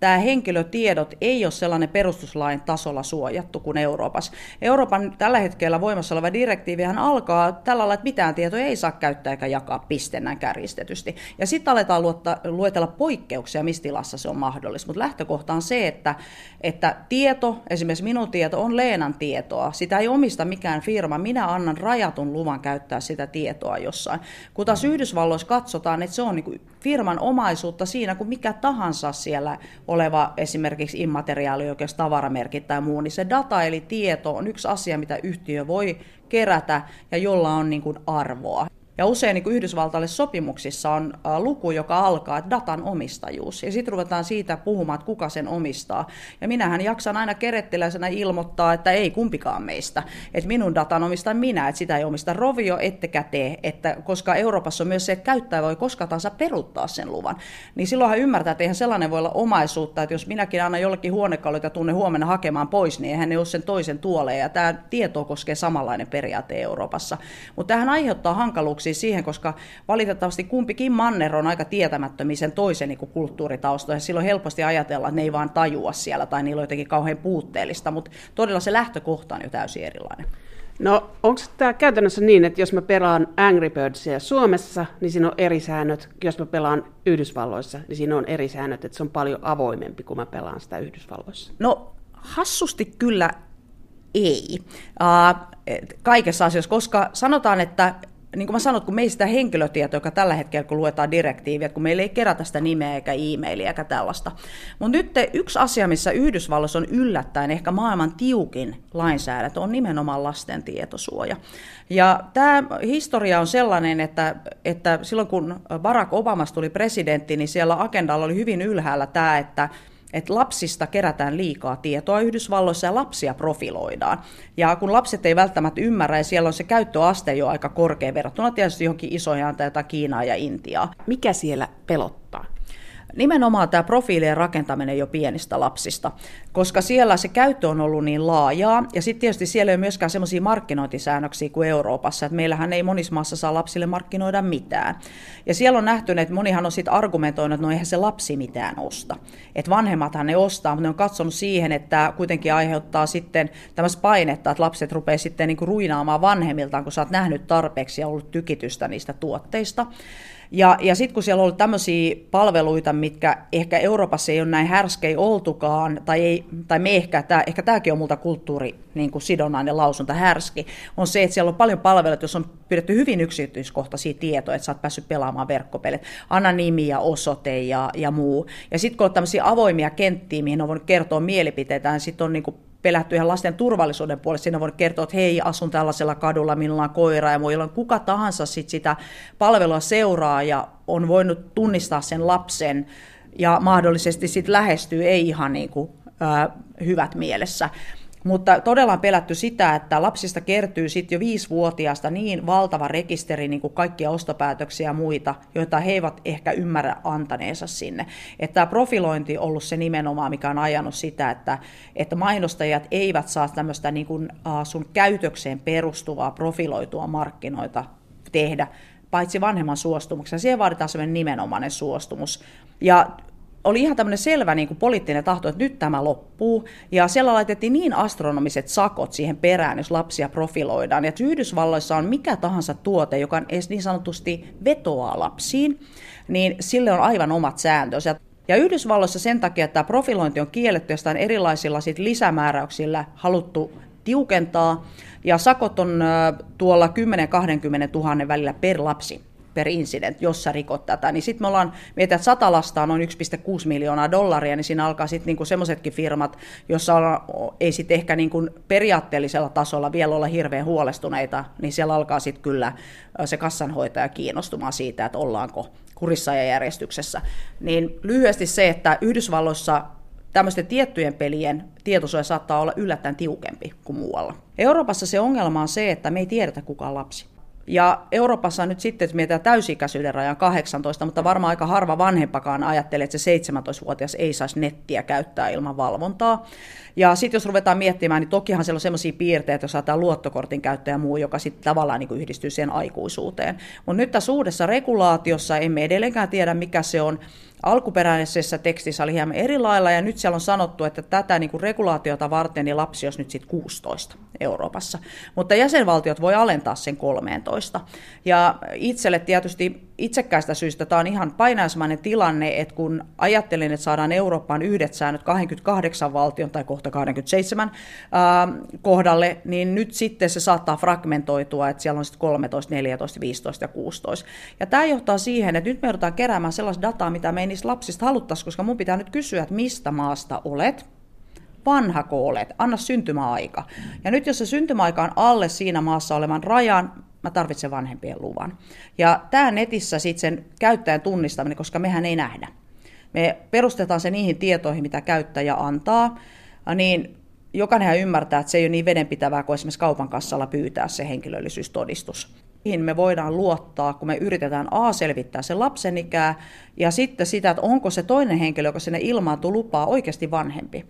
tämä henkilötiedot ei ole sellainen perustuslain tasolla suojattu kuin Euroopassa. Euroopan tällä hetkellä voimassa oleva direktiivihän alkaa tällä lailla, että mitään tietoja ei saa käyttää eikä jakaa pistennän kärjistetysti. Ja sitten aletaan luetella poikkeuksia, missä tilassa se on mahdollista. Mutta lähtökohta on se, että, että tieto, esimerkiksi minun tieto, on Leenan tietoa. Sitä ei omista mikään firma. Minä annan rajatun luvan käyttää sitä tietoa jossain. Kun taas Yhdysvalloissa katsotaan, että se on niin firman omaisuutta siinä kuin mikä tahansa siellä oleva esimerkiksi immateriaalioikeus, tavaramerkit tai muu, niin se data eli tieto on yksi asia, mitä yhtiö voi kerätä ja jolla on niin kuin arvoa. Ja usein niin Yhdysvaltaille sopimuksissa on luku, joka alkaa, että datan omistajuus. Ja sitten ruvetaan siitä puhumaan, että kuka sen omistaa. Ja minähän jaksan aina kerettiläisenä ilmoittaa, että ei kumpikaan meistä. Että minun datan omistan minä, että sitä ei omista Rovio, ettekä tee. Että koska Euroopassa on myös se, että käyttäjä voi koska tahansa peruttaa sen luvan. Niin silloinhan ymmärtää, että eihän sellainen voi olla omaisuutta, että jos minäkin annan jollekin huonekalut ja tunne huomenna hakemaan pois, niin eihän ne ole sen toisen tuoleen. Ja tämä tieto koskee samanlainen periaate Euroopassa. Mutta tähän aiheuttaa hankaluuksia siis siihen, koska valitettavasti kumpikin manner on aika tietämättömiä sen toisen niin kulttuuritaustoja. Silloin helposti ajatella, että ne ei vaan tajua siellä tai niillä on jotenkin kauhean puutteellista, mutta todella se lähtökohta on jo täysin erilainen. No onko tämä käytännössä niin, että jos mä pelaan Angry Birdsia Suomessa, niin siinä on eri säännöt. Jos mä pelaan Yhdysvalloissa, niin siinä on eri säännöt, että se on paljon avoimempi, kun mä pelaan sitä Yhdysvalloissa. No hassusti kyllä ei uh, kaikessa asiassa, koska sanotaan, että niin kuin mä sanoin, kun me ei sitä henkilötietoa, joka tällä hetkellä, kun luetaan direktiiviä, kun meillä ei kerätä sitä nimeä eikä e-mailia eikä tällaista. Mutta nyt yksi asia, missä Yhdysvalloissa on yllättäen ehkä maailman tiukin lainsäädäntö, on nimenomaan lasten tietosuoja. Ja tämä historia on sellainen, että, että silloin kun Barack Obama tuli presidentti, niin siellä agendalla oli hyvin ylhäällä tämä, että että lapsista kerätään liikaa tietoa Yhdysvalloissa ja lapsia profiloidaan. Ja kun lapset ei välttämättä ymmärrä, ja siellä on se käyttöaste jo aika korkea verrattuna tietysti johonkin isoihin tai Kiinaa ja Intiaa. Mikä siellä pelottaa? Nimenomaan tämä profiilien rakentaminen jo pienistä lapsista, koska siellä se käyttö on ollut niin laajaa, ja sitten tietysti siellä ei ole myöskään semmoisia markkinointisäännöksiä kuin Euroopassa, että meillähän ei monissa maassa saa lapsille markkinoida mitään. Ja siellä on nähty, että monihan on sitten argumentoinut, että no eihän se lapsi mitään osta. Että vanhemmathan ne ostaa, mutta ne on katsonut siihen, että kuitenkin aiheuttaa sitten tämmöistä painetta, että lapset rupeaa sitten niinku ruinaamaan vanhemmiltaan, kun sä oot nähnyt tarpeeksi ja ollut tykitystä niistä tuotteista. Ja, ja sitten kun siellä ollut tämmöisiä palveluita, mitkä ehkä Euroopassa ei ole näin härskei oltukaan, tai, ei, tai me ehkä, tää, ehkä tämäkin on multa kulttuuri niin kuin sidonnainen lausunta härski, on se, että siellä on paljon palveluita, jos on pidetty hyvin yksityiskohtaisia tietoja, että sä oot päässyt pelaamaan verkkopelit. Anna nimi ja osoite ja, ja muu. Ja sitten kun on tämmöisiä avoimia kenttiä, mihin on voinut kertoa mielipiteitä, niin sitten on niin kuin pelätty ihan lasten turvallisuuden puolesta. Siinä voi kertoa, että hei, asun tällaisella kadulla, minulla on koira ja muilla on kuka tahansa sit sitä palvelua seuraa ja on voinut tunnistaa sen lapsen ja mahdollisesti sitten lähestyy ei ihan niin kuin, ää, hyvät mielessä. Mutta todella on pelätty sitä, että lapsista kertyy sitten jo viisivuotiaasta niin valtava rekisteri, niin kuin kaikkia ostopäätöksiä ja muita, joita he eivät ehkä ymmärrä antaneensa sinne. Että tämä profilointi on ollut se nimenomaan, mikä on ajanut sitä, että, että mainostajat eivät saa tämmöistä niin kuin, sun käytökseen perustuvaa profiloitua markkinoita tehdä, paitsi vanhemman suostumuksen. Siihen vaaditaan sellainen nimenomainen suostumus. Ja oli ihan tämmöinen selvä niin kuin poliittinen tahto, että nyt tämä loppuu. Ja siellä laitettiin niin astronomiset sakot siihen perään, jos lapsia profiloidaan. Ja Yhdysvalloissa on mikä tahansa tuote, joka edes niin sanotusti vetoaa lapsiin, niin sille on aivan omat sääntönsä. Ja Yhdysvalloissa sen takia, että tämä profilointi on kielletty ja sitä on erilaisilla sit lisämääräyksillä haluttu tiukentaa. Ja sakot on tuolla 10-20 000 välillä per lapsi per incident, jos sä rikot tätä, niin sitten me ollaan, mietitään, että sata lasta on noin 1,6 miljoonaa dollaria, niin siinä alkaa sitten niinku semmoisetkin firmat, jossa ei sitten ehkä niinku periaatteellisella tasolla vielä olla hirveän huolestuneita, niin siellä alkaa sitten kyllä se kassanhoitaja kiinnostumaan siitä, että ollaanko kurissa ja järjestyksessä. Niin lyhyesti se, että Yhdysvalloissa tämmöisten tiettyjen pelien tietosuoja saattaa olla yllättäen tiukempi kuin muualla. Euroopassa se ongelma on se, että me ei tiedetä kuka on lapsi. Ja Euroopassa nyt sitten, että mietitään täysikäisyyden rajan 18, mutta varmaan aika harva vanhempakaan ajattelee, että se 17-vuotias ei saisi nettiä käyttää ilman valvontaa. Ja sitten jos ruvetaan miettimään, niin tokihan siellä on sellaisia piirteitä, jos saattaa luottokortin käyttää ja muu, joka sitten tavallaan niin yhdistyy siihen aikuisuuteen. Mutta nyt tässä uudessa regulaatiossa emme edelleenkään tiedä, mikä se on. Alkuperäisessä tekstissä oli hieman eri lailla, ja nyt siellä on sanottu, että tätä niin kuin regulaatiota varten niin lapsi olisi nyt sitten 16 Euroopassa. Mutta jäsenvaltiot voi alentaa sen 13. Ja itselle tietysti itsekkäistä syystä tämä on ihan painaismainen tilanne, että kun ajattelin, että saadaan Eurooppaan yhdet säännöt 28 valtion tai kohta 27 ää, kohdalle, niin nyt sitten se saattaa fragmentoitua, että siellä on sitten 13, 14, 15 ja 16. Ja tämä johtaa siihen, että nyt me joudutaan keräämään sellaista dataa, mitä me ei niistä lapsista haluttaisi, koska mun pitää nyt kysyä, että mistä maasta olet, vanhako olet, anna syntymäaika. Ja nyt jos se syntymäaika on alle siinä maassa olevan rajan, mä tarvitsen vanhempien luvan. Ja tämä netissä sitten sen käyttäjän tunnistaminen, koska mehän ei nähdä. Me perustetaan se niihin tietoihin, mitä käyttäjä antaa, niin jokainen ymmärtää, että se ei ole niin vedenpitävää kuin esimerkiksi kaupan kassalla pyytää se henkilöllisyystodistus. Mihin me voidaan luottaa, kun me yritetään A selvittää sen lapsen ikää ja sitten sitä, että onko se toinen henkilö, joka sinne ilmaantuu lupaa, oikeasti vanhempi.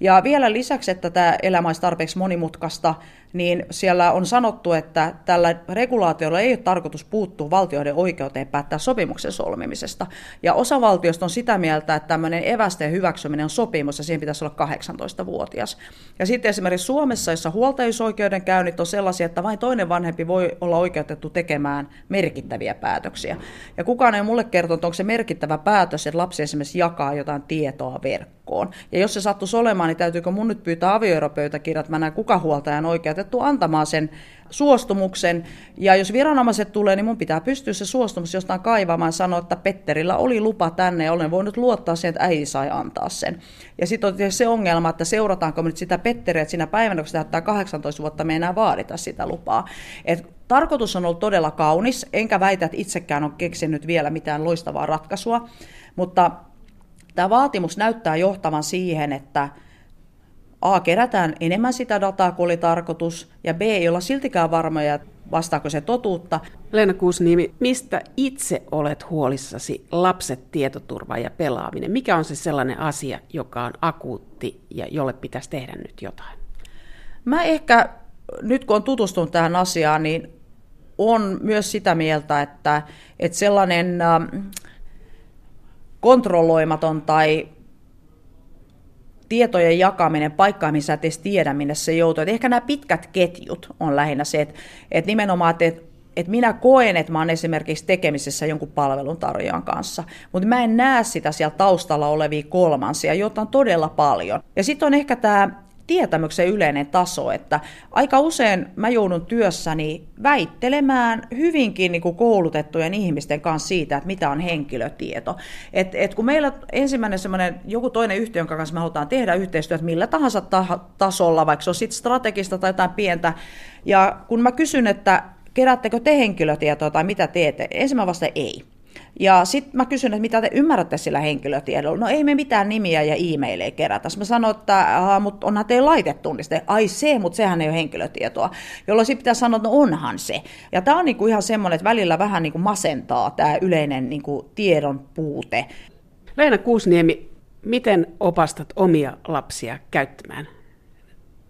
Ja vielä lisäksi, että tämä elämä olisi tarpeeksi monimutkaista, niin siellä on sanottu, että tällä regulaatiolla ei ole tarkoitus puuttua valtioiden oikeuteen päättää sopimuksen solmimisesta. Ja osa valtioista on sitä mieltä, että tämmöinen evästeen hyväksyminen on sopimus ja siihen pitäisi olla 18-vuotias. Ja sitten esimerkiksi Suomessa, jossa huoltajuusoikeudenkäynnit on sellaisia, että vain toinen vanhempi voi olla oikeutettu tekemään merkittäviä päätöksiä. Ja kukaan ei mulle kertonut, onko se merkittävä päätös, että lapsi esimerkiksi jakaa jotain tietoa verkkoon. Ja jos se sattuisi olemaan, niin täytyykö mun nyt pyytää avioeropöytäkirjat, mä näen kuka huoltajan oikeutettu antamaan sen suostumuksen. Ja jos viranomaiset tulee, niin mun pitää pystyä se suostumus jostain kaivamaan ja sanoa, että Petterillä oli lupa tänne ja olen voinut luottaa siihen, että äiti sai antaa sen. Ja sitten on se ongelma, että seurataanko me nyt sitä Petteriä, että siinä päivänä, kun se täyttää 18 vuotta, me ei enää vaadita sitä lupaa. Et tarkoitus on ollut todella kaunis, enkä väitä, että itsekään on keksinyt vielä mitään loistavaa ratkaisua, mutta tämä vaatimus näyttää johtavan siihen, että A, kerätään enemmän sitä dataa kuin oli tarkoitus, ja B, ei olla siltikään varmoja, vastaako se totuutta. Leena Kuusniemi, mistä itse olet huolissasi lapset, tietoturva ja pelaaminen? Mikä on se sellainen asia, joka on akuutti ja jolle pitäisi tehdä nyt jotain? Mä ehkä, nyt kun on tutustunut tähän asiaan, niin on myös sitä mieltä, että, että sellainen ähm, kontrolloimaton tai tietojen jakaminen paikkaan, missä et edes tiedä, minne se joutuu. Et ehkä nämä pitkät ketjut on lähinnä se, että, että nimenomaan, että, että minä koen, että olen esimerkiksi tekemisessä jonkun palveluntarjoajan kanssa, mutta mä en näe sitä siellä taustalla olevia kolmansia, joita on todella paljon. Ja sitten on ehkä tämä tietämyksen yleinen taso, että aika usein mä joudun työssäni väittelemään hyvinkin niin kuin koulutettujen ihmisten kanssa siitä, että mitä on henkilötieto. Et, et kun meillä ensimmäinen semmoinen joku toinen yhtiö, jonka kanssa me halutaan tehdä yhteistyötä millä tahansa ta- tasolla, vaikka se on sitten strategista tai jotain pientä, ja kun mä kysyn, että keräättekö te henkilötietoa tai mitä teette, ensimmäinen vasta ei. Ja sitten mä kysyn, että mitä te ymmärrätte sillä henkilötiedolla. No ei me mitään nimiä ja e-maileja kerätä. Mä sanoin, että mutta onhan teillä laitetunniste. Ai se, mutta sehän ei ole henkilötietoa. Jolloin sitten pitää sanoa, että no onhan se. Ja tämä on niinku ihan semmoinen, että välillä vähän niinku masentaa tämä yleinen niinku tiedon puute. Leena Kuusniemi, miten opastat omia lapsia käyttämään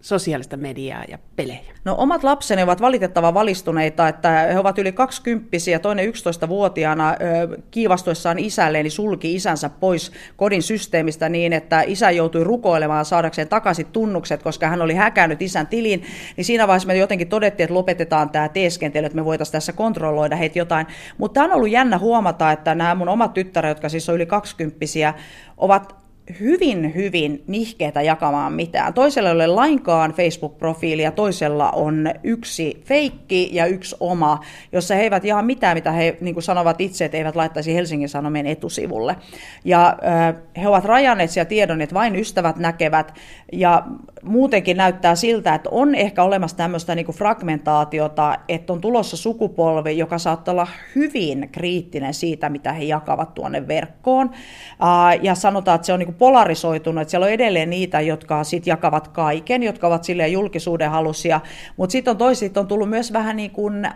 sosiaalista mediaa ja pelejä? No omat lapseni ovat valitettavan valistuneita, että he ovat yli 20 ja toinen 11-vuotiaana kiivastuessaan isälleen niin sulki isänsä pois kodin systeemistä niin, että isä joutui rukoilemaan saadakseen takaisin tunnukset, koska hän oli häkännyt isän tilin, niin siinä vaiheessa me jotenkin todettiin, että lopetetaan tämä teeskentely, että me voitaisiin tässä kontrolloida heitä jotain. Mutta tämä on ollut jännä huomata, että nämä mun omat tyttäret, jotka siis on yli 20 ovat hyvin, hyvin nihkeitä jakamaan mitään. Toisella ei ole lainkaan Facebook-profiili ja toisella on yksi feikki ja yksi oma, jossa he eivät jaha mitään, mitä he niin kuin sanovat itse, että eivät laittaisi Helsingin Sanomien etusivulle. Ja he ovat rajanneet siellä tiedon, että vain ystävät näkevät ja muutenkin näyttää siltä, että on ehkä olemassa tämmöistä niin kuin fragmentaatiota, että on tulossa sukupolvi, joka saattaa olla hyvin kriittinen siitä, mitä he jakavat tuonne verkkoon. Ja sanotaan, että se on niin kuin polarisoitunut, että siellä on edelleen niitä, jotka sit jakavat kaiken, jotka ovat silleen julkisuuden halusia, mutta sitten on toiset on tullut myös vähän niin kuin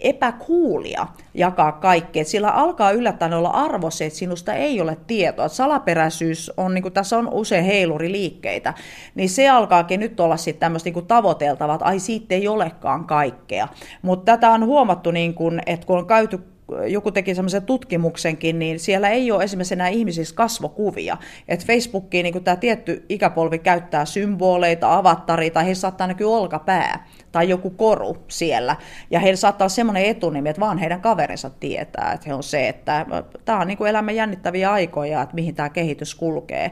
epäkuulia jakaa kaikkea. Sillä alkaa yllättäen olla arvo se, että sinusta ei ole tietoa. Salaperäisyys on, niin kuin tässä on usein heiluriliikkeitä, niin se alkaakin nyt olla sitten tämmöistä niin tavoiteltavaa, että ai siitä ei olekaan kaikkea. Mutta tätä on huomattu, niin kuin, että kun on käyty joku teki semmoisen tutkimuksenkin, niin siellä ei ole esimerkiksi enää ihmisissä kasvokuvia. Et Facebookiin niin tämä tietty ikäpolvi käyttää symboleita, avattaria, tai he saattaa näkyä olkapää tai joku koru siellä. Ja heillä saattaa olla semmoinen etunimi, että vaan heidän kaverinsa tietää, että he on se, että tämä on niin kuin elämän jännittäviä aikoja, että mihin tämä kehitys kulkee.